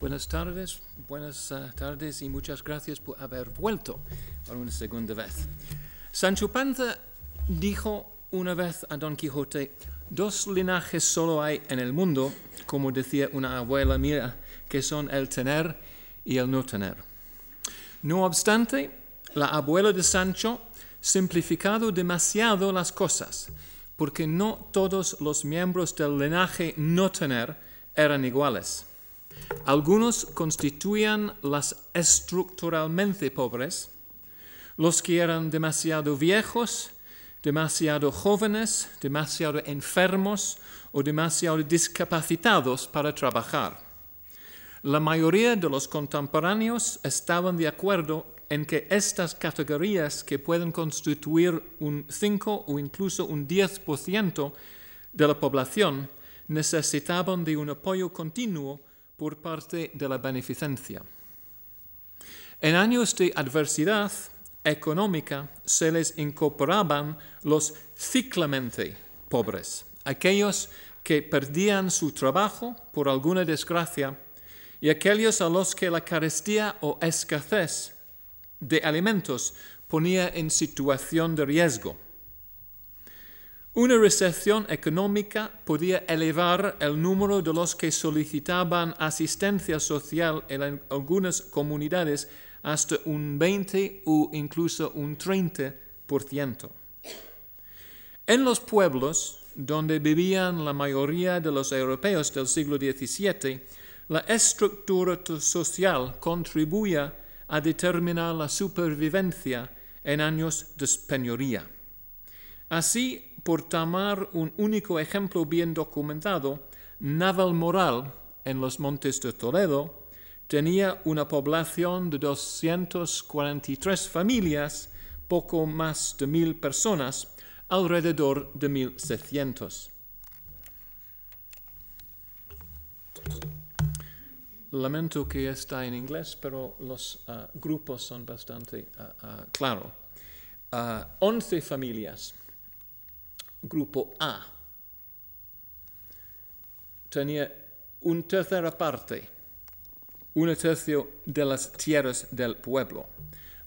Buenas tardes, buenas uh, tardes y muchas gracias por haber vuelto por una segunda vez. Sancho Panza dijo una vez a Don Quijote, dos linajes solo hay en el mundo, como decía una abuela mía, que son el tener y el no tener. No obstante, la abuela de Sancho simplificado demasiado las cosas, porque no todos los miembros del linaje no tener eran iguales. Algunos constituían las estructuralmente pobres, los que eran demasiado viejos, demasiado jóvenes, demasiado enfermos o demasiado discapacitados para trabajar. La mayoría de los contemporáneos estaban de acuerdo en que estas categorías que pueden constituir un 5 o incluso un 10% de la población necesitaban de un apoyo continuo por parte de la beneficencia. En años de adversidad económica se les incorporaban los ciclamente pobres, aquellos que perdían su trabajo por alguna desgracia y aquellos a los que la carestía o escasez de alimentos ponía en situación de riesgo. Una recesión económica podía elevar el número de los que solicitaban asistencia social en algunas comunidades hasta un 20 o incluso un 30%. En los pueblos donde vivían la mayoría de los europeos del siglo XVII, la estructura social contribuía a determinar la supervivencia en años de penuría. Así, por tomar un único ejemplo bien documentado, Navalmoral, en los montes de Toledo, tenía una población de 243 familias, poco más de mil personas, alrededor de 1600. Lamento que está en inglés, pero los uh, grupos son bastante uh, uh, claros. 11 familias grupo A tenía una tercera parte, un tercio de las tierras del pueblo.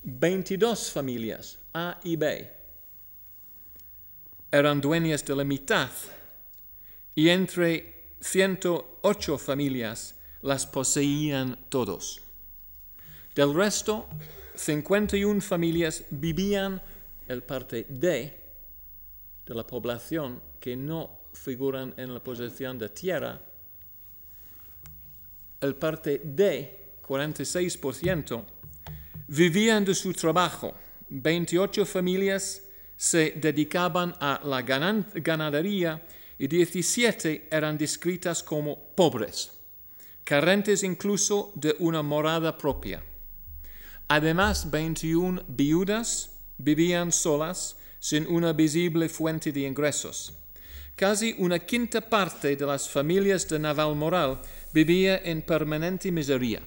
22 familias, A y B, eran dueñas de la mitad y entre 108 familias las poseían todos. Del resto, 51 familias vivían el parte D de la población que no figuran en la posesión de tierra, el parte D, 46%, vivían de su trabajo. 28 familias se dedicaban a la ganadería y 17 eran descritas como pobres, carentes incluso de una morada propia. Además, 21 viudas vivían solas sin una visible fuente de ingresos. Casi una quinta parte de las familias de Navalmoral vivía en permanente miseria.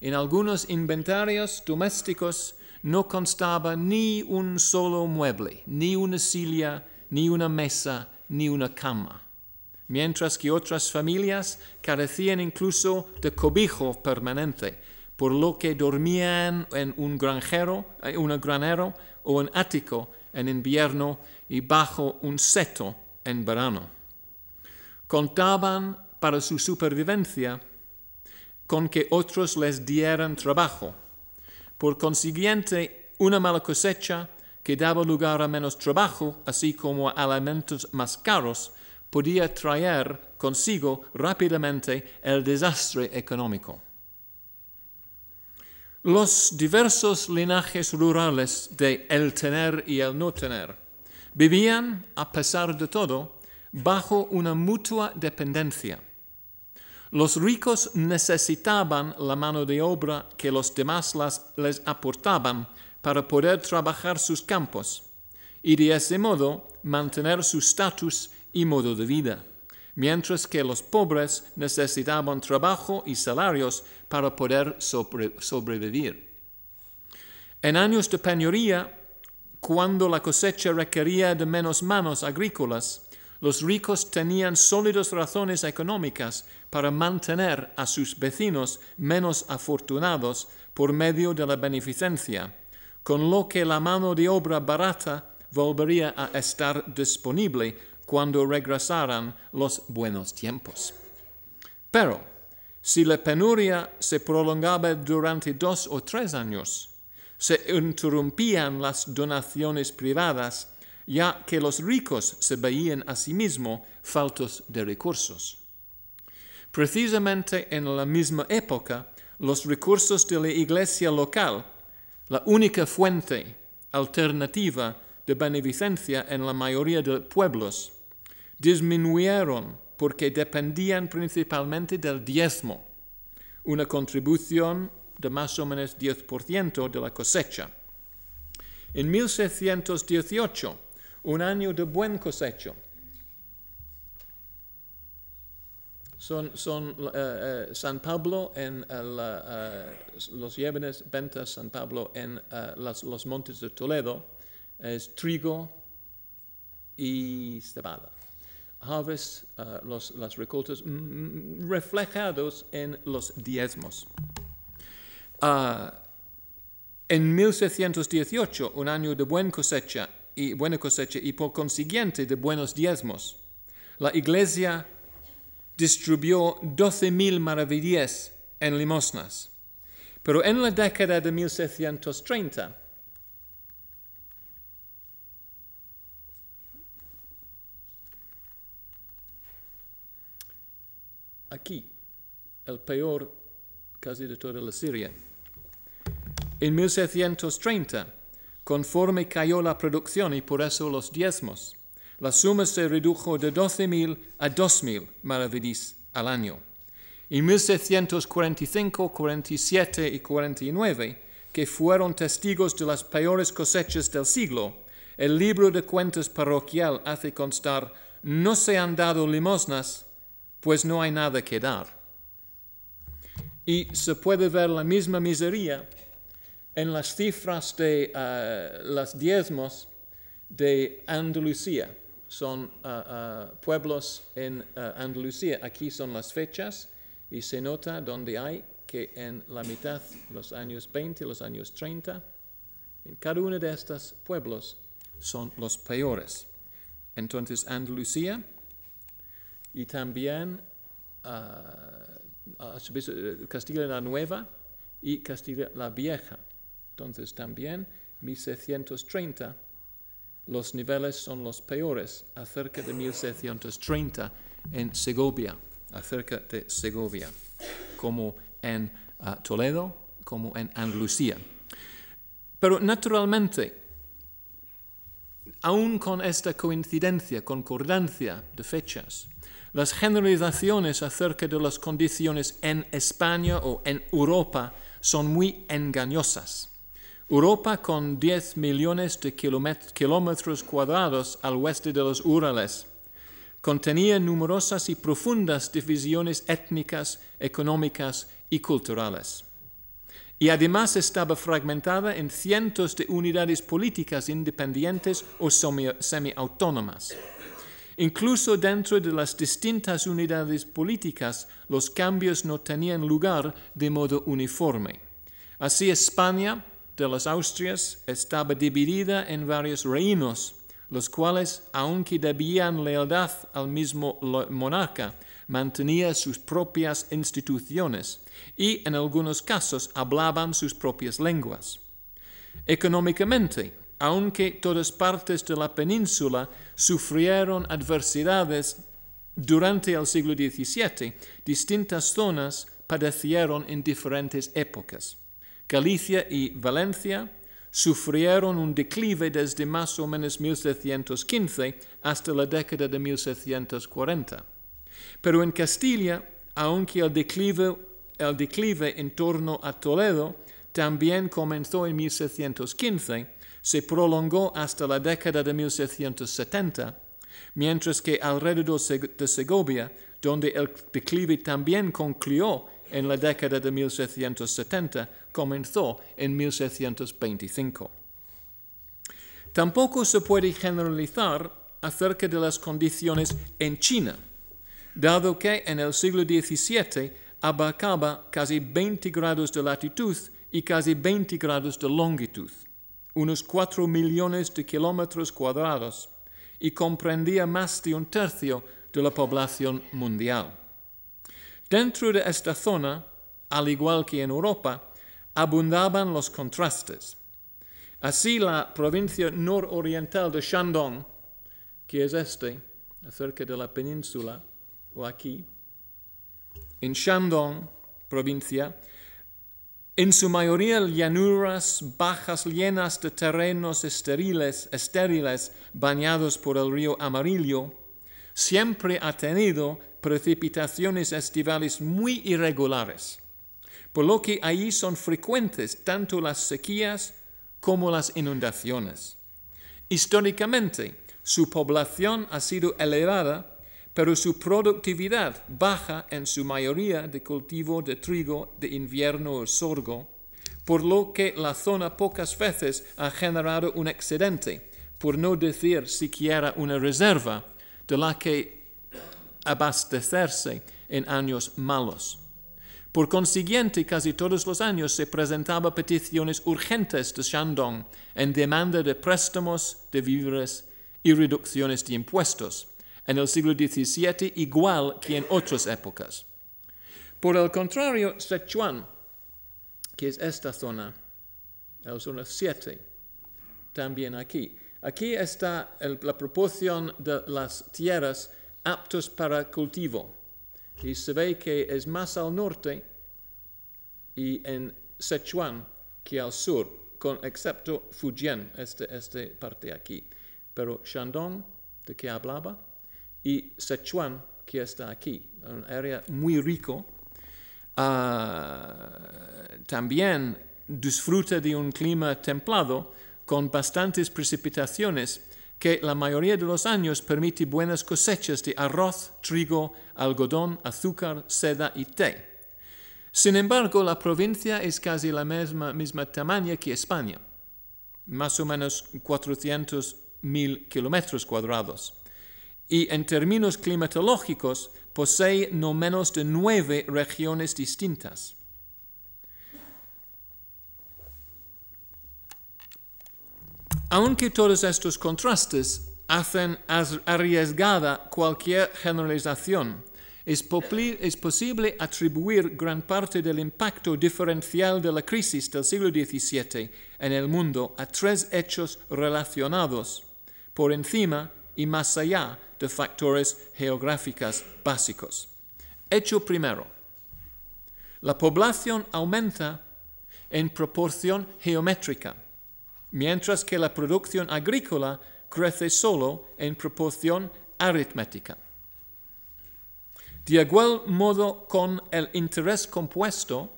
En algunos inventarios domésticos no constaba ni un solo mueble, ni una silla, ni una mesa, ni una cama, mientras que otras familias carecían incluso de cobijo permanente, por lo que dormían en un granjero, en un granero o un ático en invierno y bajo un seto en verano. Contaban para su supervivencia con que otros les dieran trabajo. Por consiguiente, una mala cosecha que daba lugar a menos trabajo, así como a alimentos más caros, podía traer consigo rápidamente el desastre económico. Los diversos linajes rurales de el tener y el no tener vivían, a pesar de todo, bajo una mutua dependencia. Los ricos necesitaban la mano de obra que los demás les aportaban para poder trabajar sus campos y de ese modo mantener su estatus y modo de vida mientras que los pobres necesitaban trabajo y salarios para poder sobrevivir. En años de penuría, cuando la cosecha requería de menos manos agrícolas, los ricos tenían sólidas razones económicas para mantener a sus vecinos menos afortunados por medio de la beneficencia, con lo que la mano de obra barata volvería a estar disponible cuando regresaran los buenos tiempos. Pero, si la penuria se prolongaba durante dos o tres años, se interrumpían las donaciones privadas, ya que los ricos se veían a sí mismos faltos de recursos. Precisamente en la misma época, los recursos de la iglesia local, la única fuente alternativa de beneficencia en la mayoría de pueblos, disminuyeron porque dependían principalmente del diezmo, una contribución de más o menos 10% de la cosecha. En 1618, un año de buen cosecho, son, uh, uh, San Pablo en el, uh, los jóvenes ventas San Pablo en los montes de Toledo, es trigo y cebada. Harvest, los, las mm, mm, reflejados en los diezmos. en 1618, un año de cosecha y buena cosecha y por consiguiente de buenos diezmos, la iglesia distribuyó 12.000 maravillas en limosnas. Pero en la década de 1630, aquí, el peor casi de toda la Siria. En 1630, conforme cayó la producción y por eso los diezmos, la suma se redujo de 12.000 a 2.000 maravedís al año. En 1645, 47 y 49, que fueron testigos de las peores cosechas del siglo, el libro de cuentas parroquial hace constar no se han dado limosnas, pues no hay nada que dar. Y se puede ver la misma miseria en las cifras de uh, los diezmos de Andalucía son uh, uh, pueblos en Andalucía. Aquí son las fechas y se nota donde hay que en la mitad, los años 20, los años 30, en cada uno de estos pueblos son los peores. Entonces Andalucía y también Castilla la Nueva y Castilla la Vieja. Entonces también 1630 los niveles son los peores acerca de 1630 en Segovia, acerca de Segovia, como en uh, Toledo, como en Andalucía. Pero naturalmente, aún con esta coincidencia, concordancia de fechas, las generalizaciones acerca de las condiciones en España o en Europa son muy engañosas. Europa, con 10 millones de kilómetros cuadrados al oeste de los Urales, contenía numerosas y profundas divisiones étnicas, económicas y culturales. Y además estaba fragmentada en cientos de unidades políticas independientes o semiautónomas. Incluso dentro de las distintas unidades políticas, los cambios no tenían lugar de modo uniforme. Así España, de las Austrias estaba dividida en varios reinos, los cuales, aunque debían lealtad al mismo monarca, mantenían sus propias instituciones y en algunos casos hablaban sus propias lenguas. Económicamente, aunque todas partes de la península sufrieron adversidades durante el siglo XVII, distintas zonas padecieron en diferentes épocas. Galicia y Valencia sufrieron un declive desde más o menos 1715 hasta la década de 1740. Pero en Castilla, aunque el declive, en torno a Toledo también comenzó en 1715, se prolongó hasta la década de 1770, mientras que alrededor de Segovia, donde el declive también concluyó en la década de 1770, comenzó en 1725. Tampoco se puede generalizar acerca de las condiciones en China, dado que en el siglo XVII abarcaba casi 20 grados de latitud y casi 20 grados de longitud, unos 4 millones de kilómetros cuadrados, y comprendía más de un tercio de la población mundial. Dentro de esta zona, al igual que en Europa, abundaban los contrastes. Así la provincia nororiental de Shandong, que es este, acerca de la península, o aquí, en Shandong, provincia, en su mayoría llanuras bajas llenas de terrenos estériles, estériles bañados por el río Amarillo, siempre ha tenido precipitaciones estivales muy irregulares, por lo que allí son frecuentes tanto las sequías como las inundaciones. Históricamente, su población ha sido elevada pero su productividad baja en su mayoría de cultivo de trigo de invierno o sorgo, por lo que la zona pocas veces ha generado un excedente, por no decir siquiera una reserva, de la que abastecerse en años malos. Por consiguiente, casi todos los años se presentaban peticiones urgentes de Shandong en demanda de préstamos de víveres y reducciones de impuestos en el siglo XVII igual que en otras épocas. Por el contrario, Sichuan, que es esta zona, la zona 7, también aquí. Aquí está la proporción de las tierras aptos para cultivo. Y se ve que es más al norte y en Sichuan que al sur, con, excepto Fujian, esta este parte aquí. Pero Shandong, de qué hablaba, y Sichuan, que está aquí, un área muy rico, ah, también disfruta de un clima templado con bastantes precipitaciones que la mayoría de los años permite buenas cosechas de arroz, trigo, algodón, azúcar, seda y té. Sin embargo, la provincia es casi la misma, misma tamaño que España, más o menos 400.000 kilómetros cuadrados y en términos climatológicos posee no menos de nueve regiones distintas. Aunque todos estos contrastes hacen arriesgada cualquier generalización, es, es, posible atribuir gran parte del impacto diferencial de la crisis del siglo XVII en el mundo a tres hechos relacionados, por encima y más allá de factores geográficos básicos. Hecho primero, la población aumenta en proporción geométrica, mientras que la producción agrícola crece solo en proporción aritmética. De igual modo, con el interés compuesto,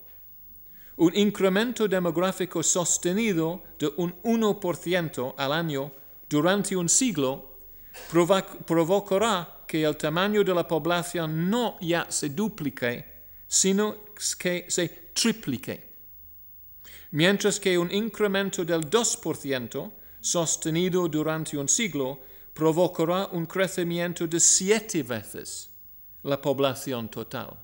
un incremento demográfico sostenido de un 1% al año durante un siglo provocará que el tamaño de la población no ya se duplique, sino que se triplique. Mientras que un incremento del 2% sostenido durante un siglo provocará un crecimiento de siete veces la población total.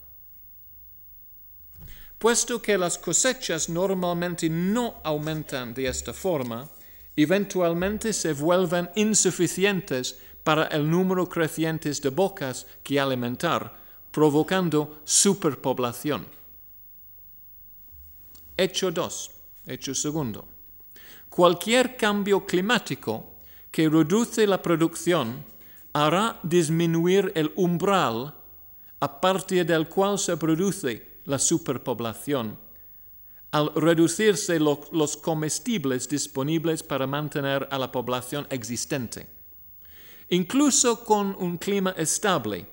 Puesto que las cosechas normalmente no aumentan de esta forma, eventualmente se vuelven insuficientes para el número creciente de bocas que alimentar, provocando superpoblación. Hecho 2. Hecho segundo. Cualquier cambio climático que reduce la producción hará disminuir el umbral a partir del cual se produce la superpoblación al reducirse los comestibles disponibles para mantener a la población existente. Incluso con un clima estable,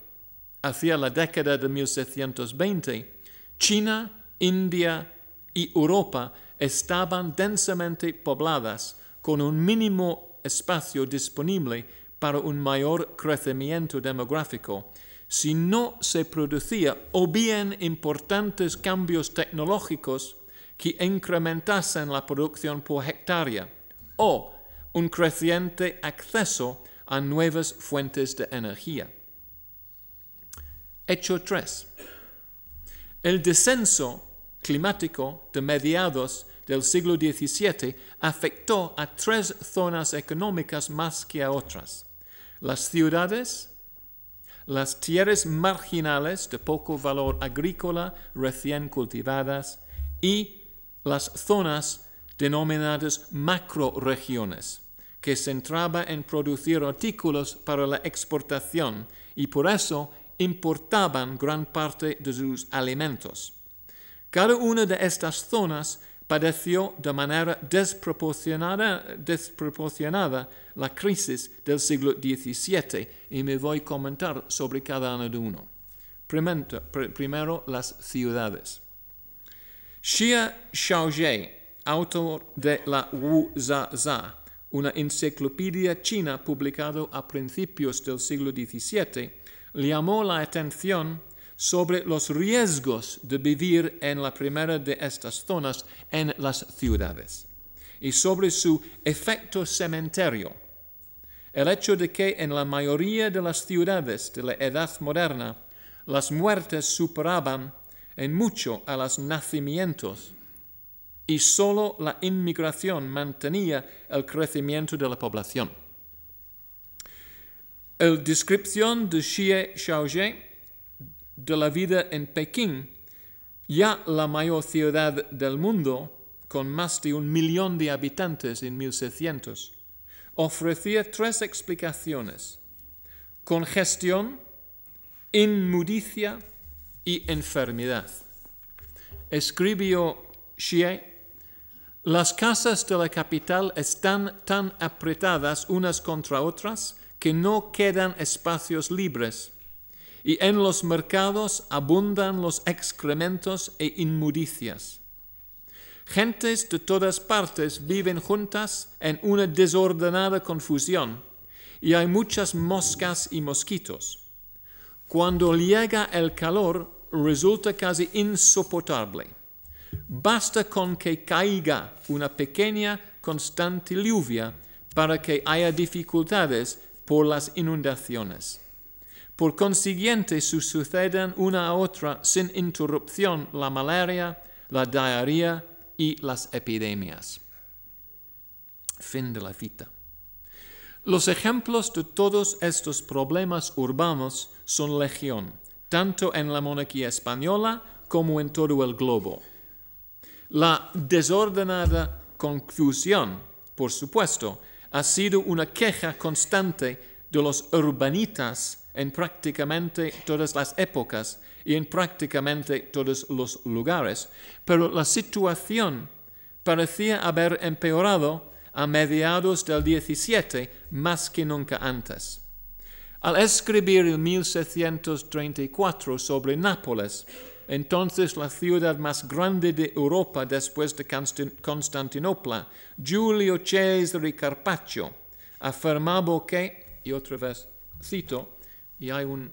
hacia la década de 1720, China, India y Europa estaban densamente pobladas con un mínimo espacio disponible para un mayor crecimiento demográfico si no se producía o bien importantes cambios tecnológicos que incrementasen la producción por hectárea o un creciente acceso a nuevas fuentes de energía. Hecho 3. El descenso climático de mediados del siglo XVII afectó a tres zonas económicas más que a otras. Las ciudades, las tierras marginales de poco valor agrícola recién cultivadas y las zonas denominadas macroregiones, que centraba en producir artículos para la exportación y por eso importaban gran parte de sus alimentos. Cada una de estas zonas padeció de manera desproporcionada, desproporcionada, la crisis del siglo XVII y me voy a comentar sobre cada uno de uno. Primero, primero las ciudades. Xia Xiaozhe, autor de la Wu Za Za, una enciclopedia china publicada a principios del siglo XVII, llamó la atención sobre los riesgos de vivir en la primera de estas zonas en las ciudades y sobre su efecto cementerio. El hecho de que en la mayoría de las ciudades de la edad moderna las muertes superaban en mucho a los nacimientos y solo la inmigración mantenía el crecimiento de la población. La descripción de Xie Xiaozhe de la vida en Pekín, ya la mayor ciudad del mundo, con más de un millón de habitantes en 1600, ofrecía tres explicaciones. Congestión, inmundicia y enfermedad. Escribió Xie, las casas de la capital están tan apretadas unas contra otras que no quedan espacios libres y en los mercados abundan los excrementos e inmundicias. Gentes de todas partes viven juntas en una desordenada confusión, y hay muchas moscas y mosquitos. Cuando llega el calor, resulta casi insoportable. Basta con que caiga una pequeña constante lluvia para que haya dificultades por las inundaciones. Por consiguiente, suceden una a otra sin interrupción la malaria, la diarrea y las epidemias. Fin de la cita. Los ejemplos de todos estos problemas urbanos son legión, tanto en la monarquía española como en todo el globo. La desordenada confusión, por supuesto, ha sido una queja constante de los urbanitas en prácticamente todas las épocas y en prácticamente todos los lugares, pero la situación parecía haber empeorado a mediados del 17 más que nunca antes. Al escribir en 1634 sobre Nápoles, entonces la ciudad más grande de Europa después de Constantinopla, Giulio Cesare Carpaccio afirmaba que, y otra vez cito, y hay un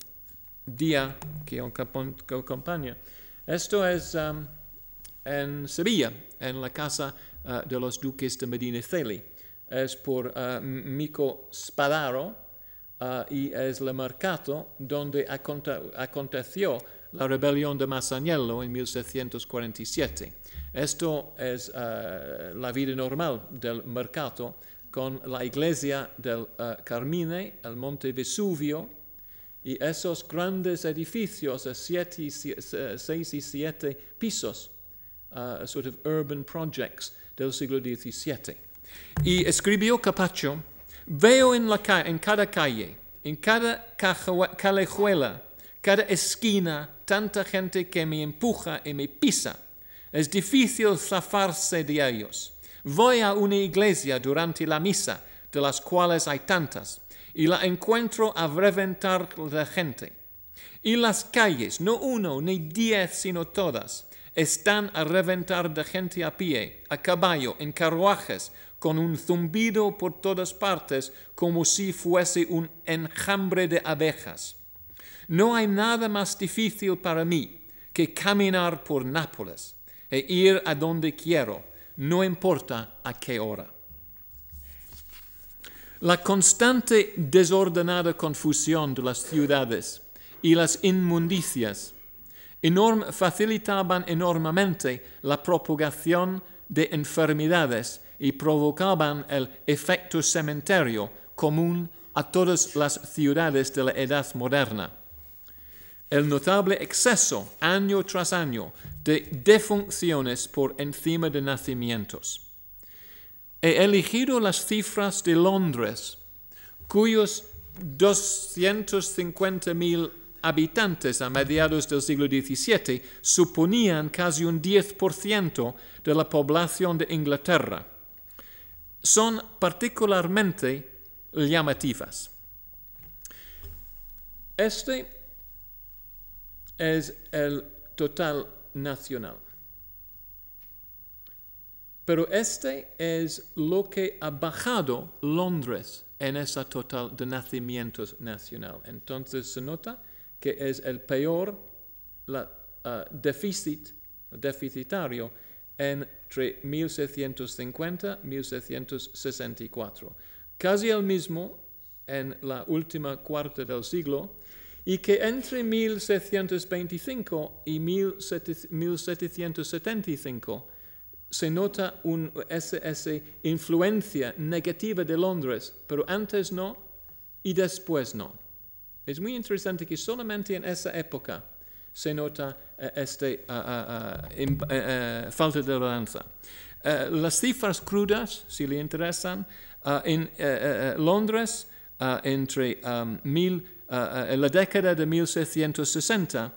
día que acompaña. Esto es um, en Sevilla, en la casa uh, de los duques de Medina Celi. Es por uh, Mico Spadaro uh, y es el mercado donde aconteció la rebelión de Masaniello en 1747. Esto es la vida normal del mercado con la iglesia del Carmine, el monte Vesuvio, y esos grandes edificios de siete, seis y siete pisos, uh, sort of urban projects del siglo XVII. Y escribió Capaccio, veo en, cada calle, en cada callejuela, cada esquina, tanta gente que me empuja y me pisa. Es difícil zafarse de ellos. Voy a una iglesia durante la misa, de las cuales hay tantas y la encuentro a reventar de gente. Y las calles, no uno ni diez, sino todas, están a reventar de gente a pie, a caballo, en carruajes, con un zumbido por todas partes, como si fuese un enjambre de abejas. No hay nada más difícil para mí que caminar por Nápoles e ir a donde quiero, no importa a qué hora. La constante desordenada confusión de las ciudades y las inmundicias enorm- facilitaban enormemente la propagación de enfermedades y provocaban el efecto cementerio común a todas las ciudades de la edad moderna. El notable exceso, año tras año, de defunciones por encima de nacimientos. He elegido las cifras de Londres, cuyos 250.000 habitantes a mediados del siglo XVII suponían casi un 10% de la población de Inglaterra. Son particularmente llamativas. Este es el total nacional. Pero este es lo que ha bajado Londres en esa total de nacimientos nacional. Entonces se nota que es el peor la, uh, déficit, deficitario entre 1750 y 1764. Casi el mismo en la última cuarta del siglo y que entre 1725 y 1775 se nota un, esa, esa, influencia negativa de Londres, pero antes no y después no. Es muy interesante que solamente en esa época se nota uh, esta uh, uh, falta de balanza. las cifras crudas, si le interesan, en Londres entre um, en la década de 1760,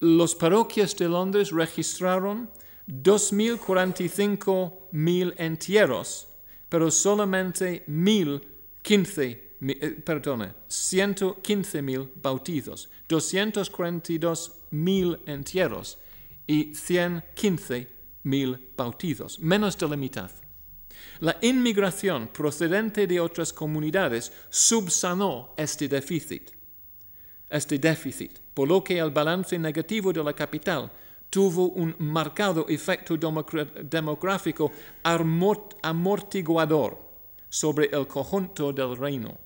los parroquias de Londres registraron 2.045 mil entierros, pero solamente 1.015, eh, perdone, 115 mil bautizos, 242 mil entierros y 115 mil bautizos, menos de la mitad. La inmigración procedente de otras comunidades subsanó este déficit, este déficit, por lo que el balance negativo de la capital tuvo un marcado efecto demográfico amortiguador sobre el conjunto del reino.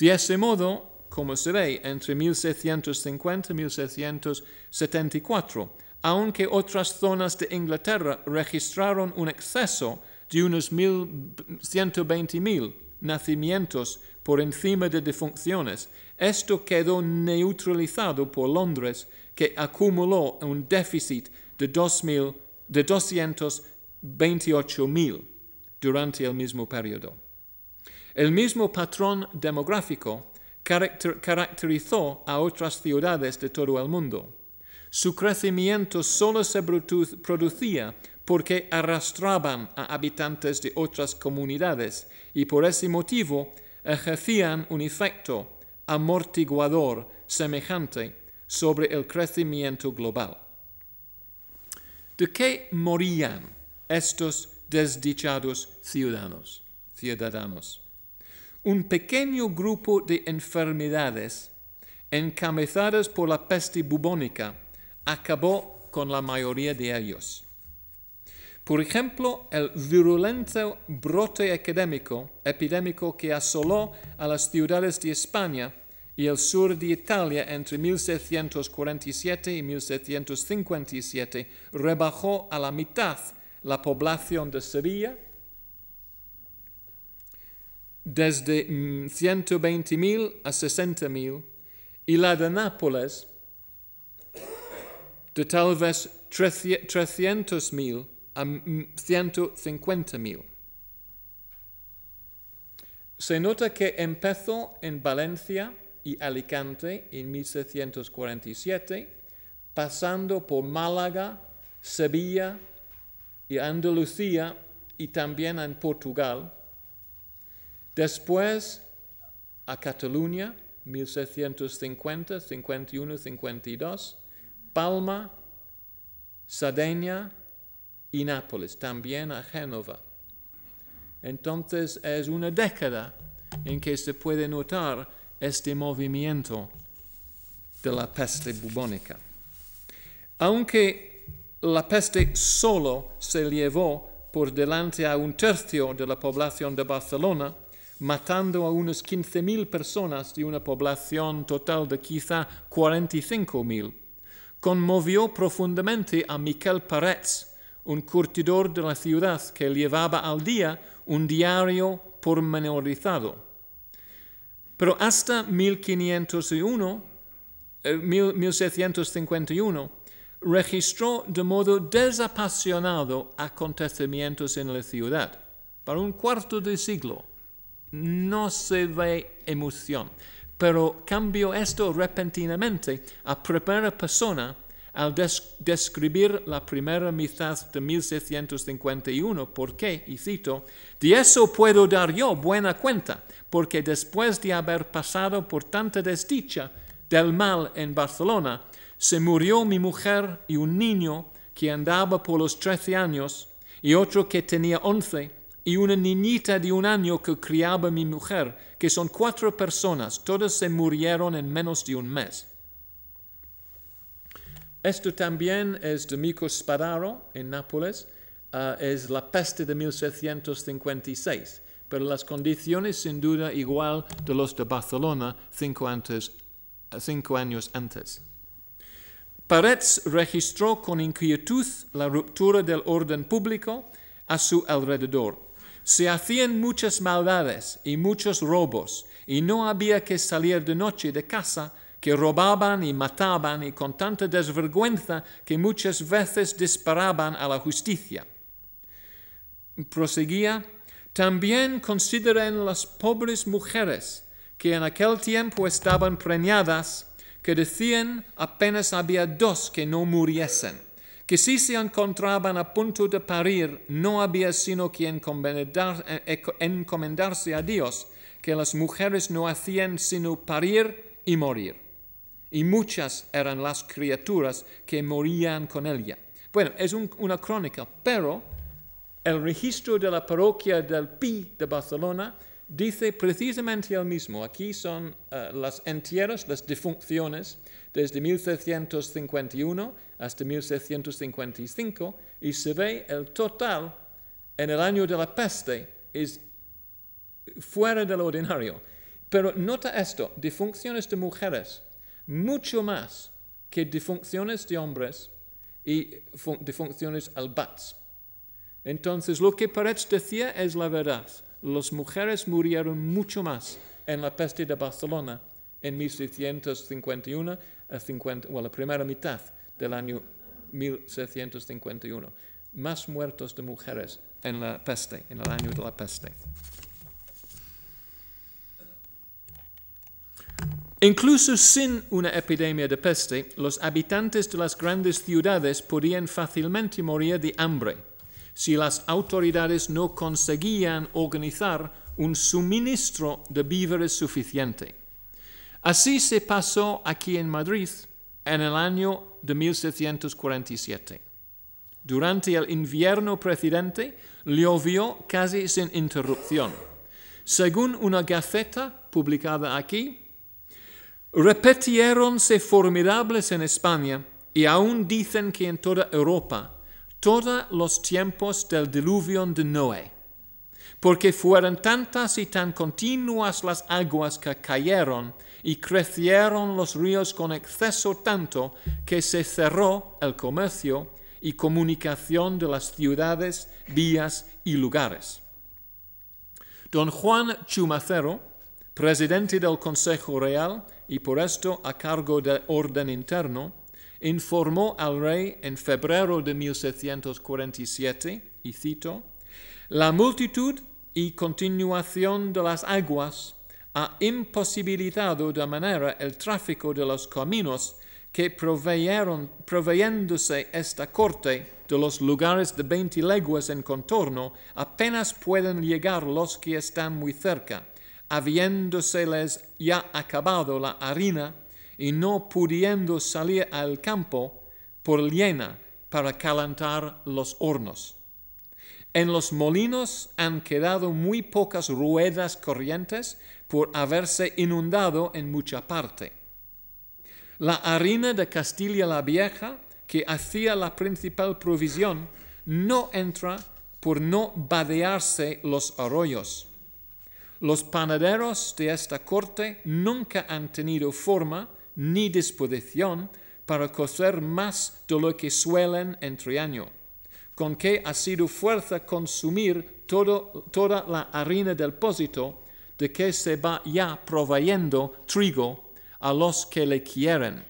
De ese modo, como se ve, entre 1750 y 1774, aunque otras zonas de Inglaterra registraron un exceso de unos 120.000 nacimientos por encima de defunciones, esto quedó neutralizado por Londres, que acumuló un déficit de, 2000, de 228.000 durante el mismo periodo. El mismo patrón demográfico caracter, caracterizó a otras ciudades de todo el mundo. Su crecimiento solo se producía porque arrastraban a habitantes de otras comunidades y por ese motivo ejercían un efecto amortiguador semejante sobre el crecimiento global. ¿De qué morían estos desdichados ciudadanos? ciudadanos? Un pequeño grupo de enfermedades encabezadas por la peste bubónica acabó con la mayoría de ellos. Por ejemplo, el virulento brote epidémico, que asoló a las ciudades de España y el sur de Italia entre 1747 y 1757 rebajó a la mitad la población de Sevilla, desde 120.000 a 60.000, y la de Nápoles, de tal vez 300.000 a 150.000. Se nota que empezó en Valencia y Alicante en 1747, pasando por Málaga, Sevilla y Andalucía y también en Portugal. Después a Cataluña, 1750, 51, 52, Palma, Sardeña y Nápoles, también a Génova. Entonces es una década en que se puede notar este movimiento de la peste bubónica. Aunque la peste solo se llevó por delante a un tercio de la población de Barcelona, matando a unas 15.000 personas de una población total de quizá 45.000, conmovió profundamente a Miquel Parets, un curtidor de la ciudad que llevaba al día un diario pormenorizado. Pero hasta 1501, 1751, eh, registró de modo desapasionado acontecimientos en la ciudad. Para un cuarto de siglo no se ve emoción, pero cambió esto repentinamente a primera persona al describir la primera mitad de 1651, porque, y cito, de eso puedo dar yo buena cuenta, porque después de haber pasado por tanta desdicha del mal en Barcelona, se murió mi mujer y un niño que andaba por los trece años, y otro que tenía once, y una niñita de un año que criaba mi mujer, que son cuatro personas, todas se murieron en menos de un mes. Esto también es de Mico Spadaro en Nápoles, ah, es la peste de 1756, pero las condiciones sin duda igual de los de Barcelona cinco, cinco años antes. Paretz registró con inquietud la ruptura del orden público a su alrededor. Se hacían muchas maldades y muchos robos, y no había que salir de noche de casa, que robaban y mataban y con tanta desvergüenza que muchas veces disparaban a la justicia. Proseguía, también consideren las pobres mujeres que en aquel tiempo estaban preñadas que decían apenas había dos que no muriesen, que si se encontraban a punto de parir no había sino que eh, encomendarse a Dios, que las mujeres no hacían sino parir y morir. Y muchas eran las criaturas que morían con ella. Bueno, es una crónica, pero el registro de la parroquia del Pi de Barcelona dice precisamente el mismo. Aquí son uh, las entierros, las defunciones, desde 1751 hasta 1755, y se ve el total en el año de la peste, es fuera del ordinario. Pero nota esto, defunciones de mujeres, mucho más que defunciones de hombres y defunciones al bats. Entonces, lo que Paretz decía es la verdad las mujeres murieron mucho más en la peste de Barcelona en 1651 a 50, o la primera mitad del año 1651. Más muertos de mujeres en la peste, en el año de la peste. Incluso sin una epidemia de peste, los habitantes de las grandes ciudades podían fácilmente morir de hambre si las autoridades no conseguían organizar un suministro de víveres suficiente. Así se pasó aquí en Madrid en el año de 1747. Durante el invierno precedente llovió casi sin interrupción. Según una gaceta publicada aquí, repetieronse formidables en España y aún dicen que en toda Europa todos los tiempos del diluvio de Noé, porque fueron tantas y tan continuas las aguas que cayeron y crecieron los ríos con exceso tanto que se cerró el comercio y comunicación de las ciudades, vías y lugares. Don Juan Chumacero, presidente del Consejo Real y por esto a cargo del orden interno, informó al rey en febrero de 1747, y cito, la multitud y continuación de las aguas ha imposibilitado de manera el tráfico de los caminos que proveyeron, proveyéndose esta corte de los lugares de veinte leguas en contorno, apenas pueden llegar los que están muy cerca, habiéndoseles ya acabado la harina y no pudiendo salir al campo por llena para calentar los hornos. En los molinos han quedado muy pocas ruedas corrientes por haberse inundado en mucha parte. La harina de Castilla la Vieja, que hacía la principal provisión, no entra por no vadearse los arroyos. Los panaderos de esta corte nunca han tenido forma ni disposición para cocer más de lo que suelen entre año, con que ha sido fuerza consumir toda la harina del pósito de que se va ya proveyendo trigo a los que le quieren,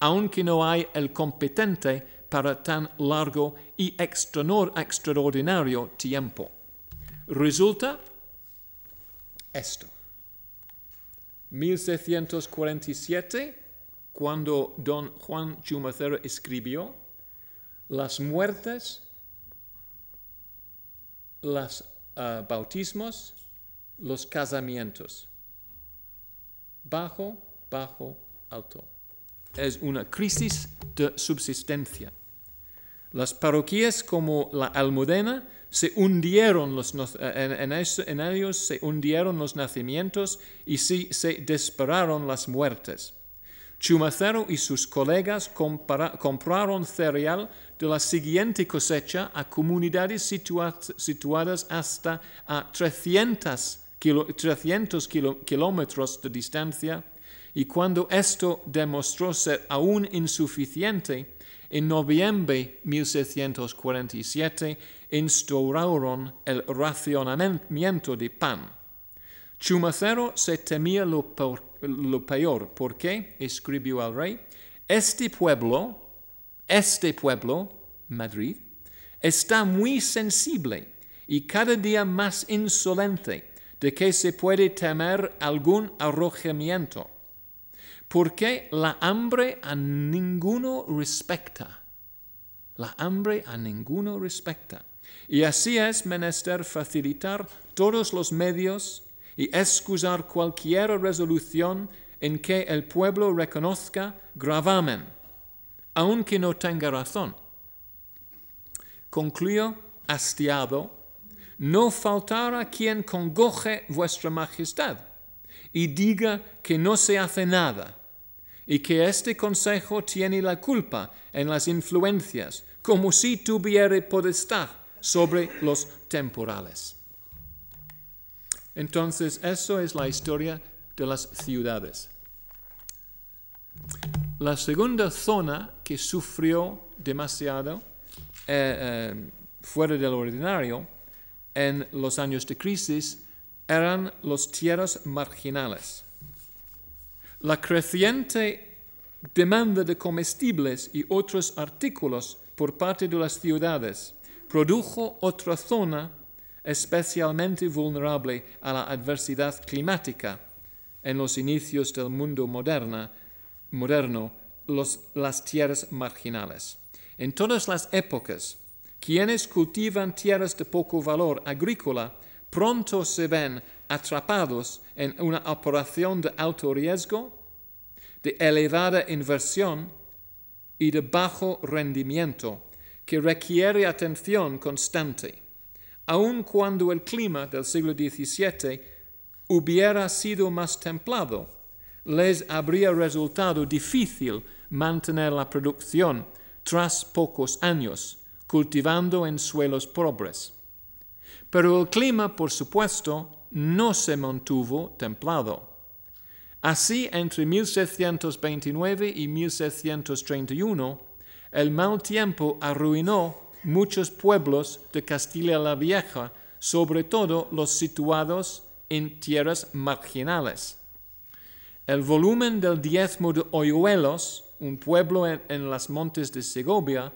aunque no hay el competente para tan largo y extraordinario tiempo. Resulta esto. 1647, cuando don Juan Chumacero escribió, las muertes, los ah, bautismos, los casamientos. Bajo, bajo, alto. Es una crisis de subsistencia. Las parroquias como la Almudena se hundieron los, en, ellos se hundieron los nacimientos y se dispararon las muertes. Chumacero y sus colegas compraron cereal de la siguiente cosecha a comunidades situadas hasta a 300, 300 kilómetros de distancia y cuando esto demostró ser aún insuficiente, en noviembre de 1647 instauraron el racionamiento de pan. Chumacero se temía lo, peor porque, escribió al rey, este pueblo, este pueblo, Madrid, está muy sensible y cada día más insolente de que se puede temer algún arrojamiento porque la hambre a ninguno respecta. La hambre a ninguno respecta. Y así es menester facilitar todos los medios y excusar cualquier resolución en que el pueblo reconozca gravamen, aunque no tenga razón. Concluyo hastiado, no faltará quien congoje vuestra majestad y diga que no se hace nada y que este consejo tiene la culpa en las influencias, como si tuviera potestad sobre los temporales. Entonces, eso es la historia de las ciudades. La segunda zona que sufrió demasiado eh, eh, fuera del ordinario en los años de crisis eran las tierras marginales. La creciente demanda de comestibles y otros artículos por parte de las ciudades produjo otra zona especialmente vulnerable a la adversidad climática en los inicios del mundo moderno, las tierras marginales. En todas las épocas, quienes cultivan tierras de poco valor agrícola pronto se ven atrapados en una operación de alto riesgo, de elevada inversión y de bajo rendimiento que requiere atención constante, aun cuando el clima del siglo XVII hubiera sido más templado, les habría resultado difícil mantener la producción tras pocos años, cultivando en suelos pobres. Pero el clima, por supuesto, no se mantuvo templado. Así, entre 1729 y 1731, el mal tiempo arruinó muchos pueblos de Castilla la Vieja, sobre todo los situados en tierras marginales. El volumen del diezmo de Oyuelos, un pueblo en, en las montes de Segovia,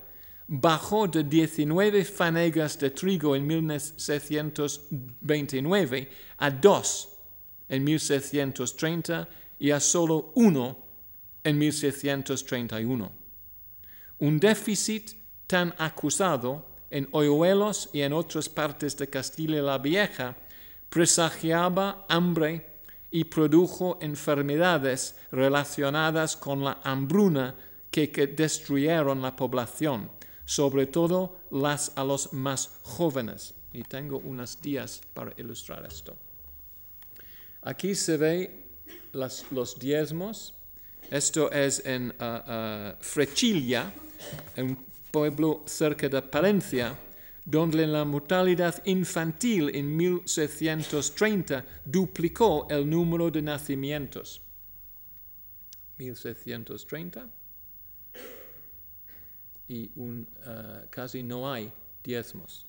bajó de 19 fanegas de trigo en 1729 a 2 en 1730 y a solo 1 en 1731. Un déficit tan acusado en Oyuelos y en otras partes de Castilla la Vieja presagiaba hambre y produjo enfermedades relacionadas con la hambruna que destruyeron la población sobre todo las a los más jóvenes. Y tengo unos días para ilustrar esto. Aquí se ve los diezmos. Esto es en uh, uh, Frechilla, un pueblo cerca de Palencia, donde la mortalidad infantil en 1630 duplicó el número de nacimientos. 1630 y un, uh, casi no hay diezmos.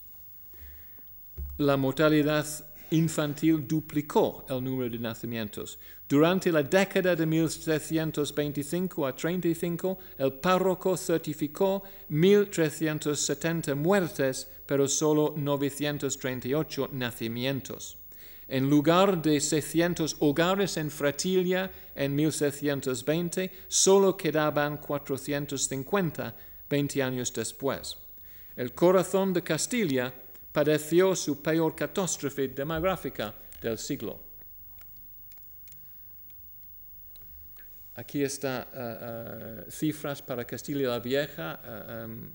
La mortalidad infantil duplicó el número de nacimientos. Durante la década de 1725 a 35, el párroco certificó 1.370 muertes, pero solo 938 nacimientos. En lugar de 600 hogares en Fratilia en 1720, solo quedaban 450 20 años después. El corazón de Castilla padeció su peor catástrofe demográfica del siglo. Aquí está uh, uh, cifras para Castilla la Vieja, uh, um,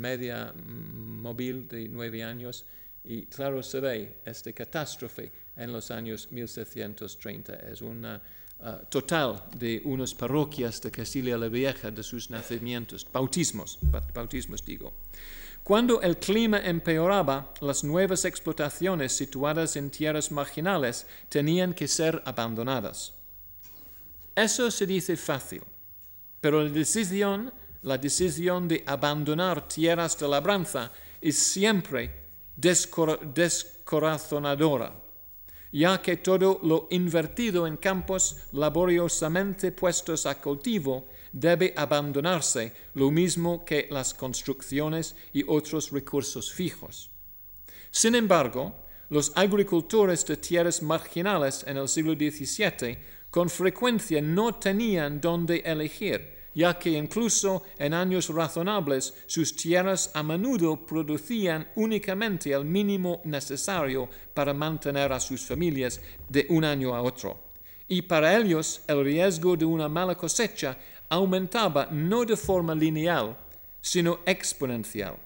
media móvil de nueve años, y claro se ve esta catástrofe en los años 1730. Es una total de unas parroquias de Castilla la Vieja de sus nacimientos, bautismos, bautismos digo. Cuando el clima empeoraba, las nuevas explotaciones situadas en tierras marginales tenían que ser abandonadas. Eso se dice fácil, pero la decisión, la decisión de abandonar tierras de labranza es siempre descorazonadora, ya que todo lo invertido en campos laboriosamente puestos a cultivo debe abandonarse lo mismo que las construcciones y otros recursos fijos. Sin embargo, los agricultores de tierras marginales en el siglo XVII con frecuencia no tenían dónde elegir, ya que incluso en años razonables sus tierras a menudo producían únicamente el mínimo necesario para mantener a sus familias de un año a otro. Y para ellos el riesgo de una mala cosecha aumentaba no de forma lineal, sino exponencial.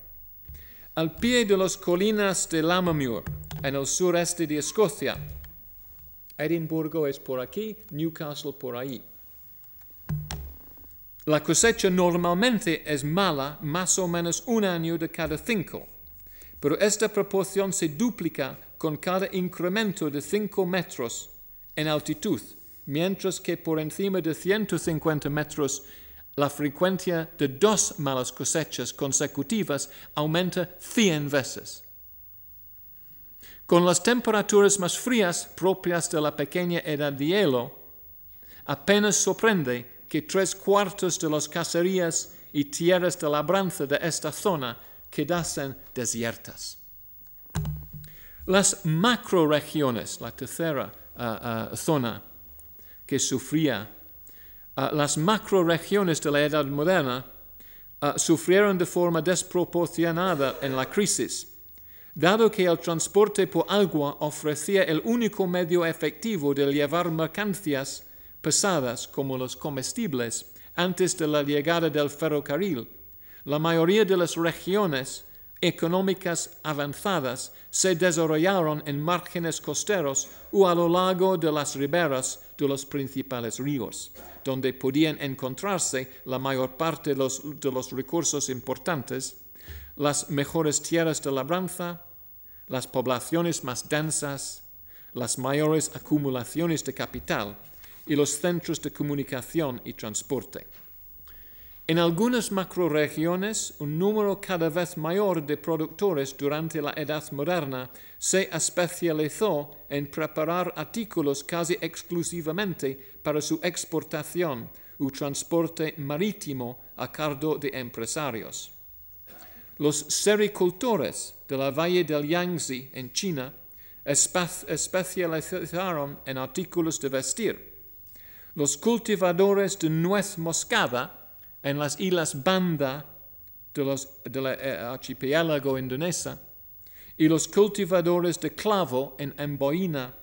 Al pie de las colinas de Lammermuir, en el sureste de Escocia, Edimburgo es por aquí, Newcastle por ahí. La cosecha normalmente es mala más o menos un año de cada cinco, pero esta proporción se duplica con cada incremento de cinco metros en altitud mientras que por encima de 150 metros la frecuencia de dos malas cosechas consecutivas aumenta 100 veces. Con las temperaturas más frías propias de la pequeña edad de hielo, apenas sorprende que tres cuartos de las cacerías y tierras de labranza de esta zona quedasen desiertas. Las macroregiones, la tercera uh, uh, zona, que sufría. Uh, las macroregiones de la Edad Moderna uh, sufrieron de forma desproporcionada en la crisis, dado que el transporte por agua ofrecía el único medio efectivo de llevar mercancías pesadas como los comestibles antes de la llegada del ferrocarril. La mayoría de las regiones económicas avanzadas se desarrollaron en márgenes costeros o a lo largo de las riberas de los principales ríos, donde podían encontrarse la mayor parte de los, de los recursos importantes, las mejores tierras de labranza, las poblaciones más densas, las mayores acumulaciones de capital y los centros de comunicación y transporte. En algunas macroregiones, un número cada vez mayor de productores durante la Edad Moderna se especializó en preparar artículos casi exclusivamente para su exportación u transporte marítimo a cargo de empresarios. Los sericultores de la Valle del Yangtze en China especializaron en artículos de vestir. Los cultivadores de nuez moscada en las islas Banda de los, del eh, archipiélago indonesia y los cultivadores de clavo en Amboina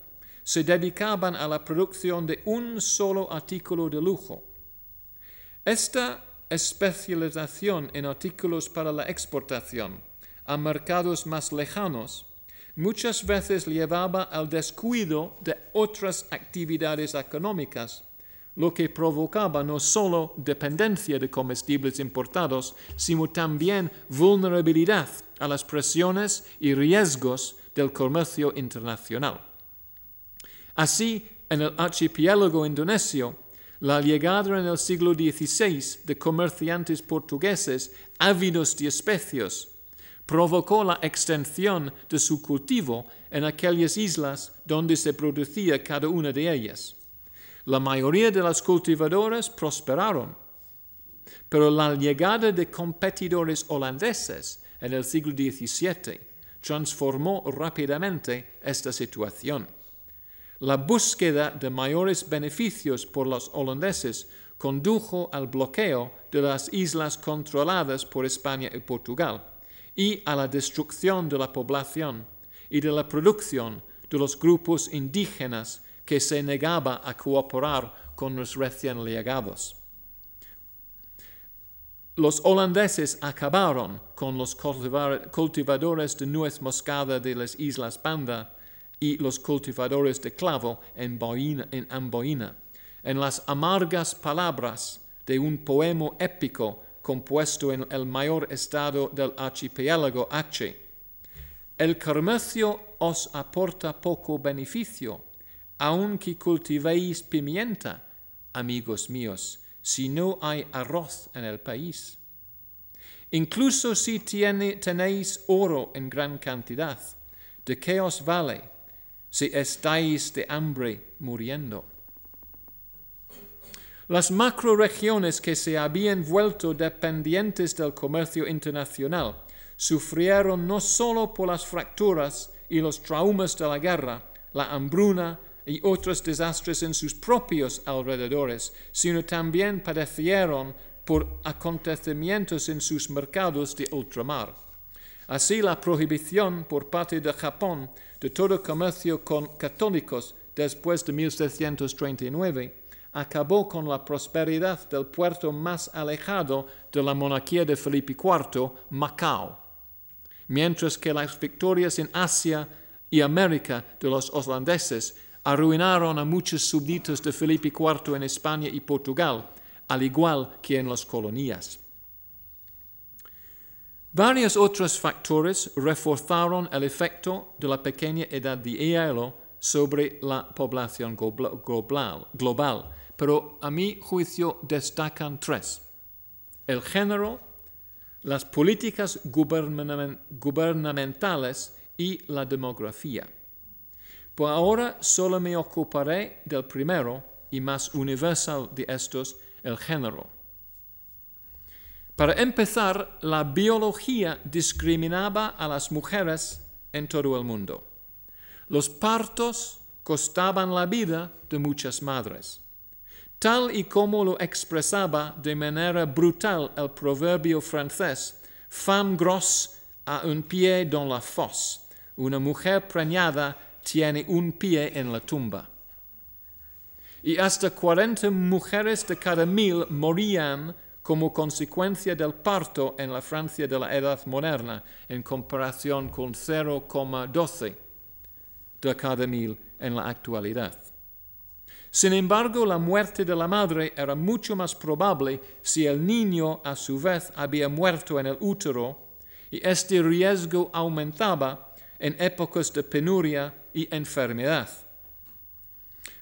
se dedicaban a la producción de un solo artículo de lujo. Esta especialización en artículos para la exportación a mercados más lejanos muchas veces llevaba al descuido de otras actividades económicas lo que provocaba no solo dependencia de comestibles importados, sino también vulnerabilidad a las presiones y riesgos del comercio internacional. Así, en el archipiélago indonesio, la llegada en el siglo XVI de comerciantes portugueses ávidos de especios provocó la extensión de su cultivo en aquellas islas donde se producía cada una de ellas. La mayoría de las cultivadoras prosperaron, pero la llegada de competidores holandeses en el siglo XVII transformó rápidamente esta situación. La búsqueda de mayores beneficios por los holandeses condujo al bloqueo de las islas controladas por España y Portugal y a la destrucción de la población y de la producción de los grupos indígenas que se negaba a cooperar con los recién llegados. Los holandeses acabaron con los cultivadores de nuez moscada de las Islas Banda y los cultivadores de clavo en, en Amboina, en las amargas palabras de un poema épico compuesto en el mayor estado del archipiélago H. El comercio os aporta poco beneficio, aunque cultivéis pimienta, amigos míos, si no hay arroz en el país. Incluso si tenéis oro en gran cantidad, ¿de qué os vale si estáis de hambre muriendo? Las macroregiones que se habían vuelto dependientes del comercio internacional sufrieron no solo por las fracturas y los traumas de la guerra, la hambruna, y otros desastres en sus propios alrededores, sino también padecieron por acontecimientos en sus mercados de ultramar. Así la prohibición por parte de Japón de todo comercio con católicos después de 1739 acabó con la prosperidad del puerto más alejado de la monarquía de Felipe IV, Macao, mientras que las victorias en Asia y América de los holandeses arruinaron a muchos súbditos de Felipe IV en España y Portugal, al igual que en las colonias. Varios otros factores reforzaron el efecto de la pequeña edad de hielo sobre la población global, pero a mi juicio destacan tres. El género, las políticas gubernamentales y la demografía. Por ahora solo me ocuparé del primero y más universal de estos, el género. Para empezar, la biología discriminaba a las mujeres en todo el mundo. Los partos costaban la vida de muchas madres, tal y como lo expresaba de manera brutal el proverbio francés, femme grosse a un pie dans la fosse, una mujer preñada tiene un pie en la tumba. Y hasta 40 mujeres de cada mil morían como consecuencia del parto en la Francia de la Edad Moderna, en comparación con 0,12 de cada mil en la actualidad. Sin embargo, la muerte de la madre era mucho más probable si el niño a su vez había muerto en el útero, y este riesgo aumentaba en épocas de penuria y enfermedad.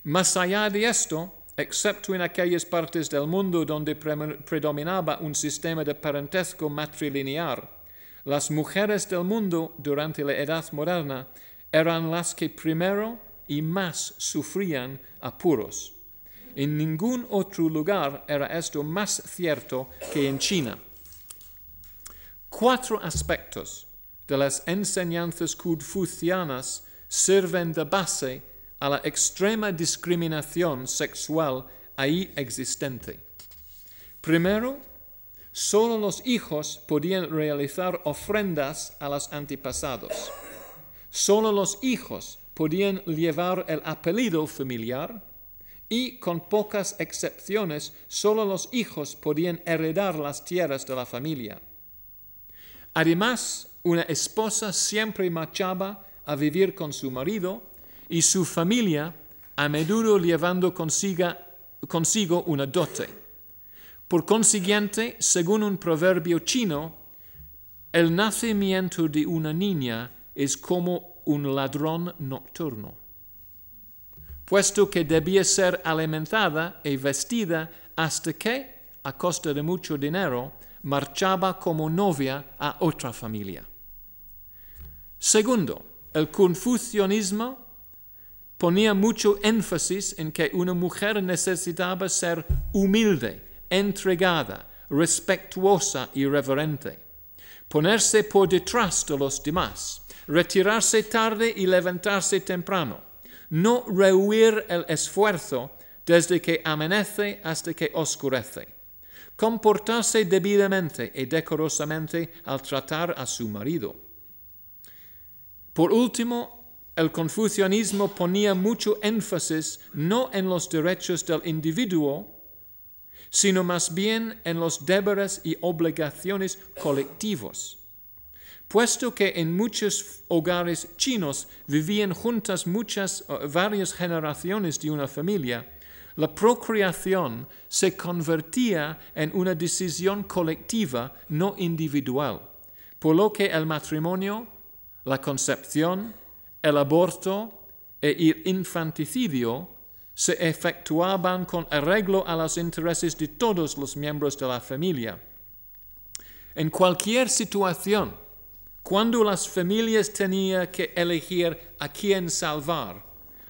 Más allá de esto, excepto en aquellas partes del mundo donde predominaba un sistema de parentesco matrilinear, las mujeres del mundo durante la Edad Moderna eran las que primero y más sufrían apuros. En ningún otro lugar era esto más cierto que en China. Cuatro aspectos de las enseñanzas confucianas sirven de base a la extrema discriminación sexual ahí existente. Primero, solo los hijos podían realizar ofrendas a los antepasados. Solo los hijos podían llevar el apellido familiar y, con pocas excepciones, solo los hijos podían heredar las tierras de la familia. Además, una esposa siempre marchaba a vivir con su marido y su familia, a menudo llevando consigo, consigo una dote. Por consiguiente, según un proverbio chino, el nacimiento de una niña es como un ladrón nocturno, puesto que debía ser alimentada y vestida hasta que, a costa de mucho dinero, marchaba como novia a otra familia. Segundo, el confucianismo ponía mucho énfasis en que una mujer necesitaba ser humilde, entregada, respetuosa y reverente, ponerse por detrás de los demás, retirarse tarde y levantarse temprano, no rehuir el esfuerzo desde que amanece hasta que oscurece, comportarse debidamente y decorosamente al tratar a su marido. Por último, el confucianismo ponía mucho énfasis no en los derechos del individuo, sino más bien en los deberes y obligaciones colectivos. Puesto que en muchos hogares chinos vivían juntas muchas, eh, varias generaciones de una familia, la procreación se convertía en una decisión colectiva, no individual, por lo que el matrimonio, la concepción, el aborto e el infanticidio se efectuaban con arreglo a los intereses de todos los miembros de la familia. En cualquier situación, cuando las familias tenían que elegir a quién salvar,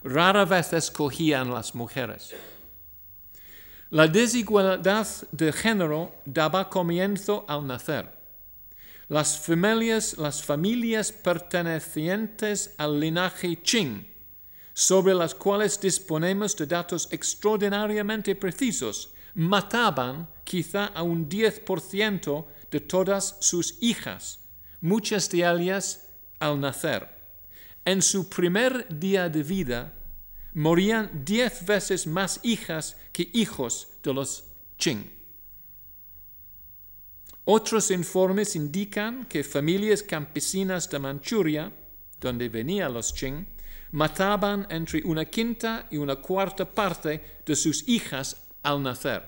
rara vez escogían las mujeres. La desigualdad de género daba comienzo al nacer. Las familias, las familias pertenecientes al linaje Qing, sobre las cuales disponemos de datos extraordinariamente precisos, mataban quizá a un 10% de todas sus hijas, muchas de ellas al nacer. En su primer día de vida, morían diez veces más hijas que hijos de los Qing. Otros informes indican que familias campesinas de Manchuria, donde venían los Qing, mataban entre una quinta y una cuarta parte de sus hijas al nacer.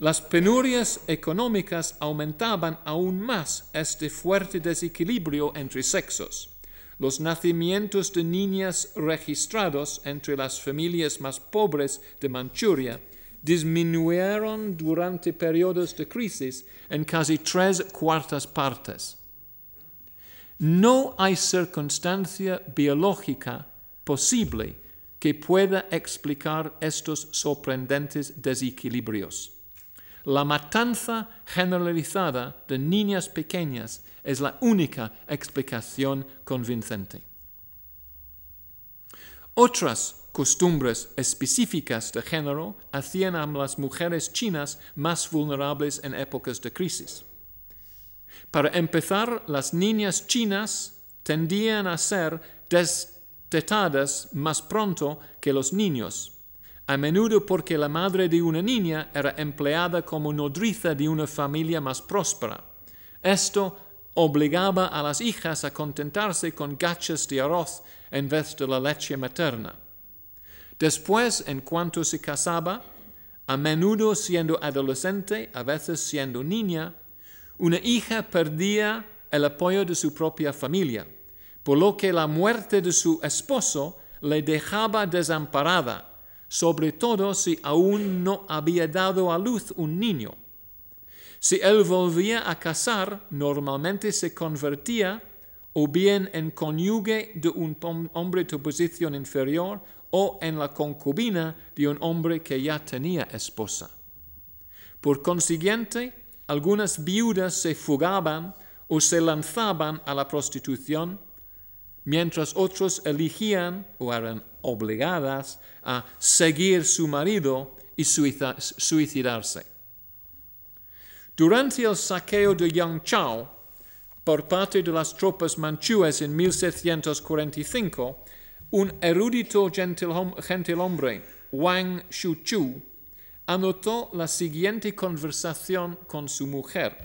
Las penurias económicas aumentaban aún más este fuerte desequilibrio entre sexos. Los nacimientos de niñas registrados entre las familias más pobres de Manchuria disminuyeron durante periodos de crisis en casi tres cuartas partes. No hay circunstancia biológica posible que pueda explicar estos sorprendentes desequilibrios. La matanza generalizada de niñas pequeñas es la única explicación convincente. Otras costumbres específicas de género hacían a las mujeres chinas más vulnerables en épocas de crisis. Para empezar, las niñas chinas tendían a ser destetadas más pronto que los niños, a menudo porque la madre de una niña era empleada como nodriza de una familia más próspera. Esto obligaba a las hijas a contentarse con gachas de arroz en vez de la leche materna. Después, en cuanto se casaba, a menudo siendo adolescente, a veces siendo niña, una hija perdía el apoyo de su propia familia, por lo que la muerte de su esposo le dejaba desamparada, sobre todo si aún no había dado a luz un niño. Si él volvía a casar, normalmente se convertía o bien en cónyuge de un hombre de posición inferior o en la concubina de un hombre que ya tenía esposa. Por consiguiente, algunas viudas se fugaban o se lanzaban a la prostitución, mientras otros elegían o eran obligadas a seguir su marido y suicidarse. Durante el saqueo de Yangzhou por parte de las tropas manchúes en 1745, un erudito gentilhombre, Wang Shuchu, anotó la siguiente conversación con su mujer.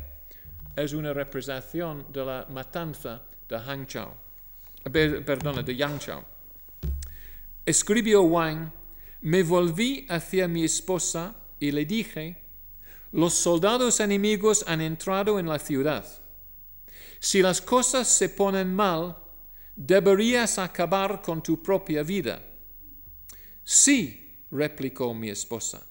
Es una representación de la matanza de Hangzhou, perdón, de. Escribió Wang, me volví hacia mi esposa y le dije, los soldados enemigos han entrado en la ciudad. Si las cosas se ponen mal, deberías acabar con tu propia vida. Sí, replicó mi esposa,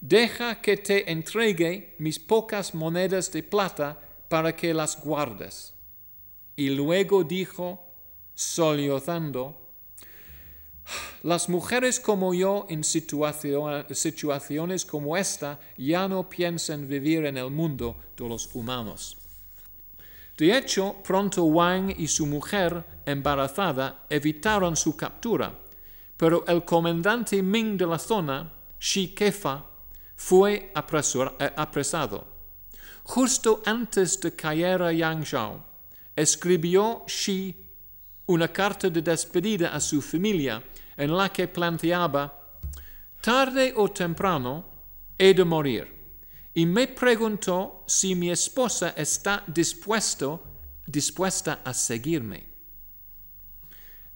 deja que te entregue mis pocas monedas de plata para que las guardes. Y luego dijo, sollozando, las mujeres como yo en situaciones como esta ya no piensan vivir en el mundo de los humanos. De hecho, pronto Wang y su mujer embarazada evitaron su captura, pero el comandante Ming de la zona, Shi Kefa, fue eh, apresado. Justo antes de caer a Yangzhou, escribió Shi una carta de despedida a su familia en la que planteaba, tarde o temprano he de morir y me preguntó si mi esposa está dispuesto, dispuesta a seguirme.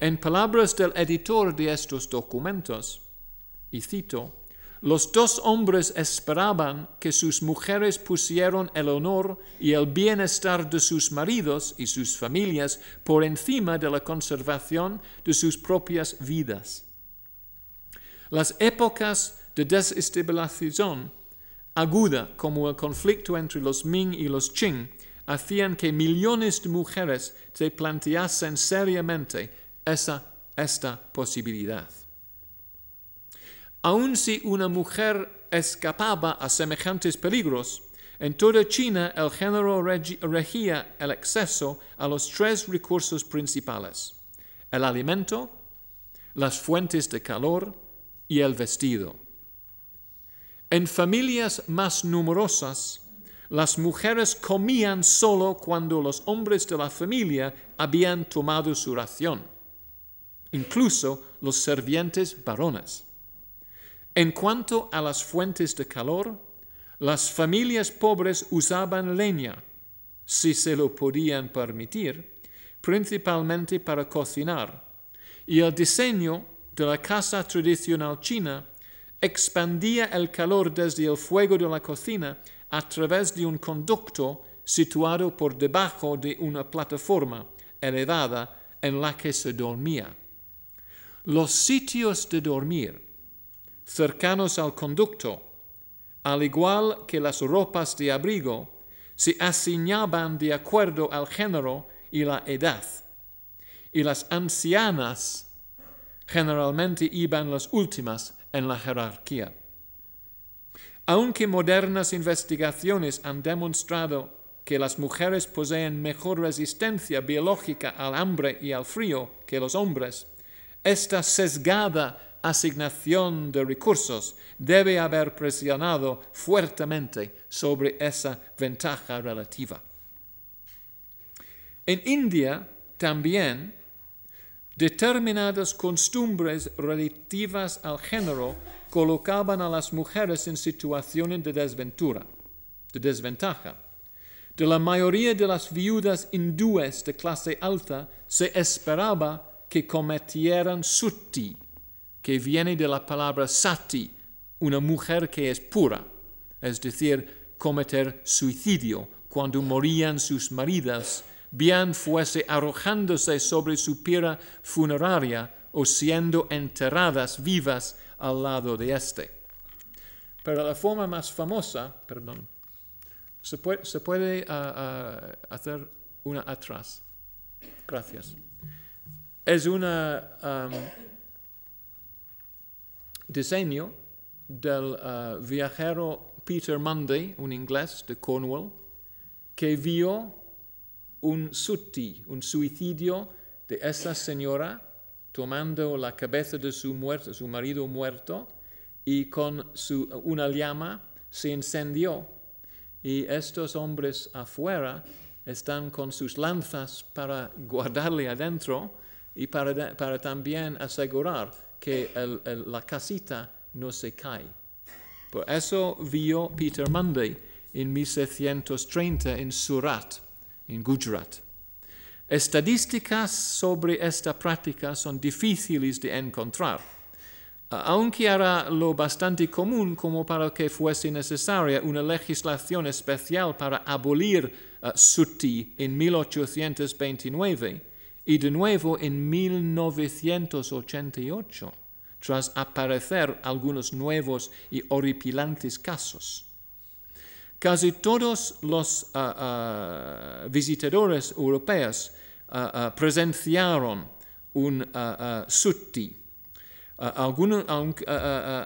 En palabras del editor de estos documentos, y cito, los dos hombres esperaban que sus mujeres pusieran el honor y el bienestar de sus maridos y sus familias por encima de la conservación de sus propias vidas. Las épocas de desestabilización aguda como el conflicto entre los Ming y los Qing hacían que millones de mujeres se planteasen seriamente esa, esta posibilidad. Aun si una mujer escapaba a semejantes peligros, en toda China el género regía el acceso a los tres recursos principales, el alimento, las fuentes de calor y el vestido. En familias más numerosas, las mujeres comían solo cuando los hombres de la familia habían tomado su ración, incluso los servientes varones. En cuanto a las fuentes de calor, las familias pobres usaban leña, si se lo podían permitir, principalmente para cocinar, y el diseño de la casa tradicional china expandía el calor desde el fuego de la cocina a través de un conducto situado por debajo de una plataforma elevada en la que se dormía. Los sitios de dormir cercanos al conducto, al igual que las ropas de abrigo, se asignaban de acuerdo al género y la edad, y las ancianas generalmente iban las últimas en la jerarquía. Aunque modernas investigaciones han demostrado que las mujeres poseen mejor resistencia biológica al hambre y al frío que los hombres, esta sesgada asignación de recursos debe haber presionado fuertemente sobre esa ventaja relativa. En India también Determinadas costumbres relativas al género colocaban a las mujeres en situaciones de desventura, de desventaja. De la mayoría de las viudas hindúes de clase alta se esperaba que cometieran sutti, que viene de la palabra sati, una mujer que es pura, es decir, cometer suicidio cuando morían sus maridas bien fuese arrojándose sobre su pira funeraria o siendo enterradas vivas al lado de éste. Pero la forma más famosa, perdón, se puede, ah, ah, hacer una atrás. Gracias. Es un diseño del ah, viajero Peter Munday, un inglés de Cornwall, que vio un suti, un suicidio de esa señora tomando la cabeza de su, muerto, su marido muerto y con su, una llama se incendió. Y estos hombres afuera están con sus lanzas para guardarle adentro y para, también asegurar que la casita no se cae. Por eso vio Peter Munday en 1730 en Surat, en Gujarat. Estadísticas sobre esta práctica son difíciles de encontrar. aunque era lo bastante común como para que fuese necesaria una legislación especial para abolir uh, SUTI en 1829 y de nuevo en 1988, tras aparecer algunos nuevos y horripilantes casos. Casi todos los uh, uh, visitadores europeos presenciaron un SUTI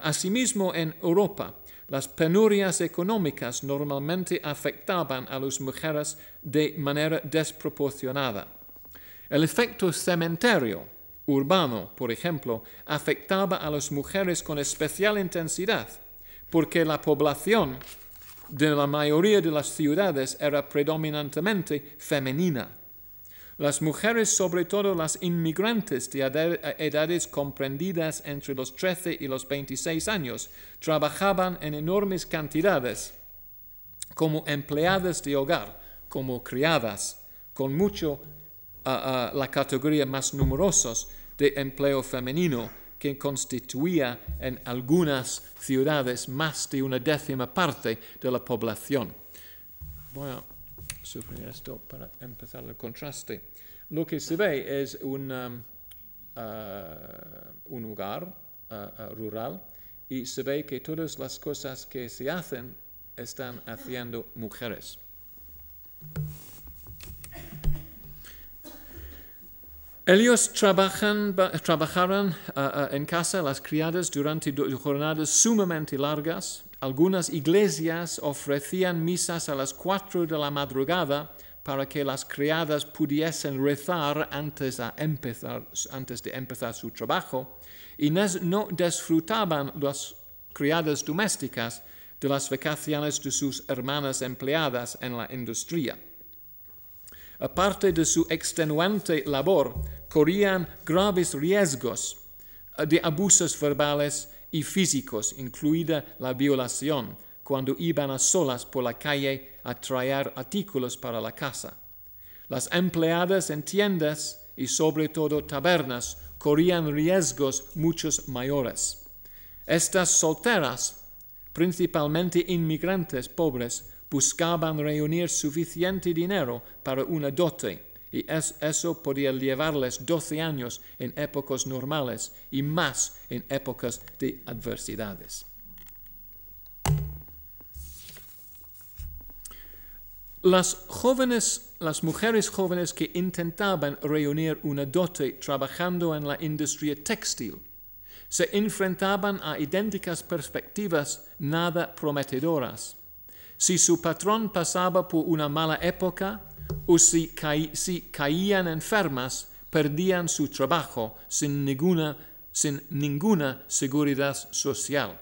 asimismo, en Europa, las penurias económicas normalmente afectaban a las mujeres de manera desproporcionada. El efecto cementerio urbano, por ejemplo, afectaba a las mujeres con especial intensidad, porque la población de la mayoría de las ciudades era predominantemente femenina. Las mujeres, sobre todo las inmigrantes de edades comprendidas entre los 13 y los 26 años, trabajaban en enormes cantidades como empleadas de hogar, como criadas, con mucho la categoría más numerosos de empleo femenino que constituía en algunas ciudades más de una décima parte de la población suprimir esto para empezar el contraste. Lo que se ve es un, um, uh, un lugar uh, uh, rural y se ve que todas las cosas que se hacen están haciendo mujeres. Ellos trabajan, trabajaron en casa, las criadas, durante jornadas sumamente largas, algunas iglesias ofrecían misas a las cuatro de la madrugada para que las criadas pudiesen rezar antes antes de empezar su trabajo y no disfrutaban las criadas domésticas de las vacaciones de sus hermanas empleadas en la industria. Aparte de su extenuante labor, corrían graves riesgos de abusos verbales y físicos, incluida la violación, cuando iban a solas por la calle a traer artículos para la casa. Las empleadas en tiendas y sobre todo tabernas corrían riesgos muchos mayores. Estas solteras, principalmente inmigrantes pobres, buscaban reunir suficiente dinero para una dote y eso podía llevarles 12 años en épocas normales y más en épocas de adversidades. Las jóvenes, las mujeres jóvenes que intentaban reunir una dote trabajando en la industria textil se enfrentaban a idénticas perspectivas nada prometedoras. Si su patrón pasaba por una mala época, o si, caían enfermas, perdían su trabajo sin ninguna, sin ninguna seguridad social.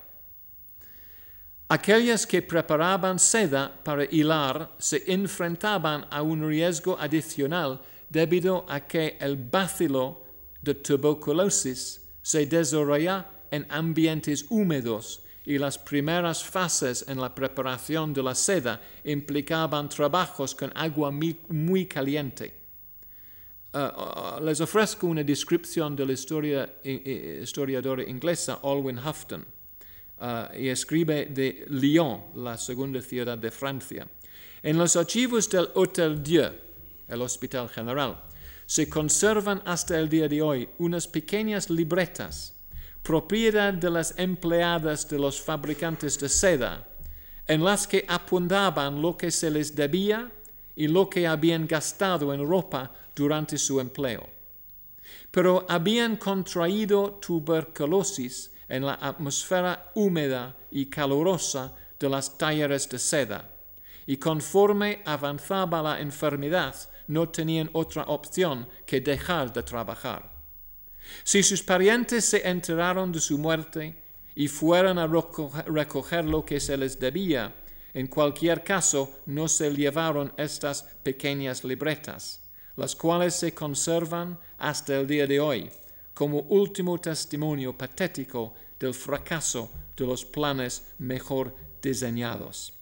Aquellas que preparaban seda para hilar se enfrentaban a un riesgo adicional debido a que el bacilo de tuberculosis se desarrolla en ambientes húmedos y las primeras fases en la preparación de la seda implicaban trabajos con agua muy, caliente. Uh, les ofrezco una descripción de la historia, historiadora inglesa Alwyn Houghton uh, y escribe de Lyon, la segunda ciudad de Francia. En los archivos del Hotel Dieu, el Hospital General, se conservan hasta el día de hoy unas pequeñas libretas propiedad de las empleadas de los fabricantes de seda, en las que apuntaban lo que se les debía y lo que habían gastado en ropa durante su empleo. Pero habían contraído tuberculosis en la atmósfera húmeda y calurosa de las talleres de seda, y conforme avanzaba la enfermedad no tenían otra opción que dejar de trabajar. Si sus parientes se enteraron de su muerte y fueran a recoger lo que se les debía, en cualquier caso no se llevaron estas pequeñas libretas, las cuales se conservan hasta el día de hoy como último testimonio patético del fracaso de los planes mejor diseñados.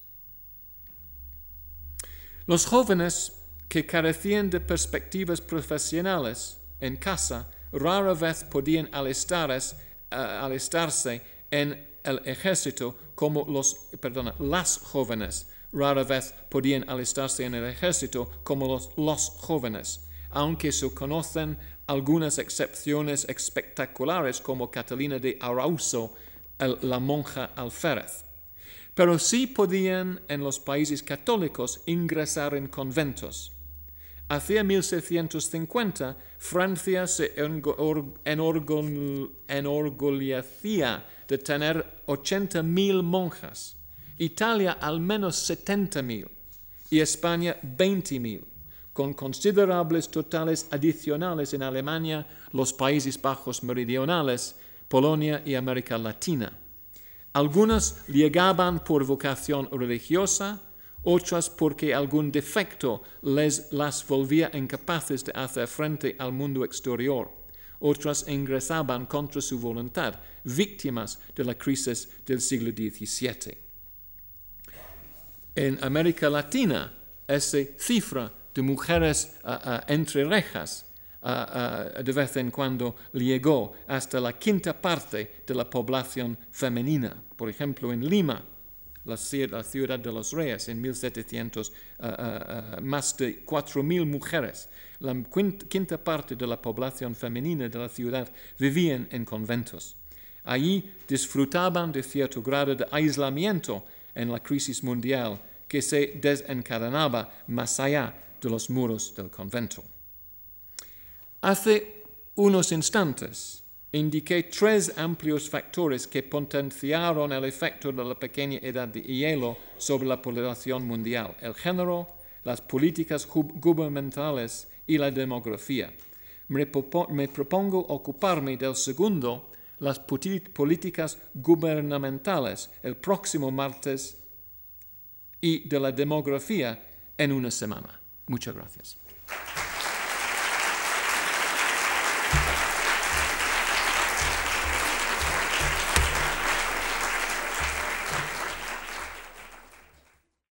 Los jóvenes que carecían de perspectivas profesionales en casa rara vez podían alistarse, alistarse en el ejército como los, perdona, las jóvenes. Rara vez podían alistarse en el ejército como los, los jóvenes, aunque se conocen algunas excepciones espectaculares como Catalina de Arauso, la monja alférez. Pero sí podían en los países católicos ingresar en conventos. Hacia 1650, Francia se enorgullecía de tener 80.000 monjas, Italia al menos 70.000 y España 20.000, con considerables totales adicionales en Alemania, los Países Bajos Meridionales, Polonia y América Latina. Algunas llegaban por vocación religiosa, otras porque algún defecto les las volvía incapaces de hacer frente al mundo exterior. Otras ingresaban contra su voluntad, víctimas de la crisis del siglo XVII. En América Latina, esa cifra de mujeres uh, uh, entre rejas uh, de vez en cuando llegó hasta la quinta parte de la población femenina. Por ejemplo, en Lima, la, ciudad de los reyes en 1700, uh, uh, uh, más de 4.000 mujeres, la quinta parte de la población femenina de la ciudad vivían en conventos. Allí disfrutaban de cierto grado de aislamiento en la crisis mundial que se desencadenaba más allá de los muros del convento. Hace unos instantes indiqué tres amplios factores que potenciaron el efecto de la pequeña edad de hielo sobre la población mundial, el género, las políticas gubernamentales y la demografía. Me, propongo ocuparme del segundo, las políticas gubernamentales, el próximo martes y de la demografía en una semana. Muchas gracias.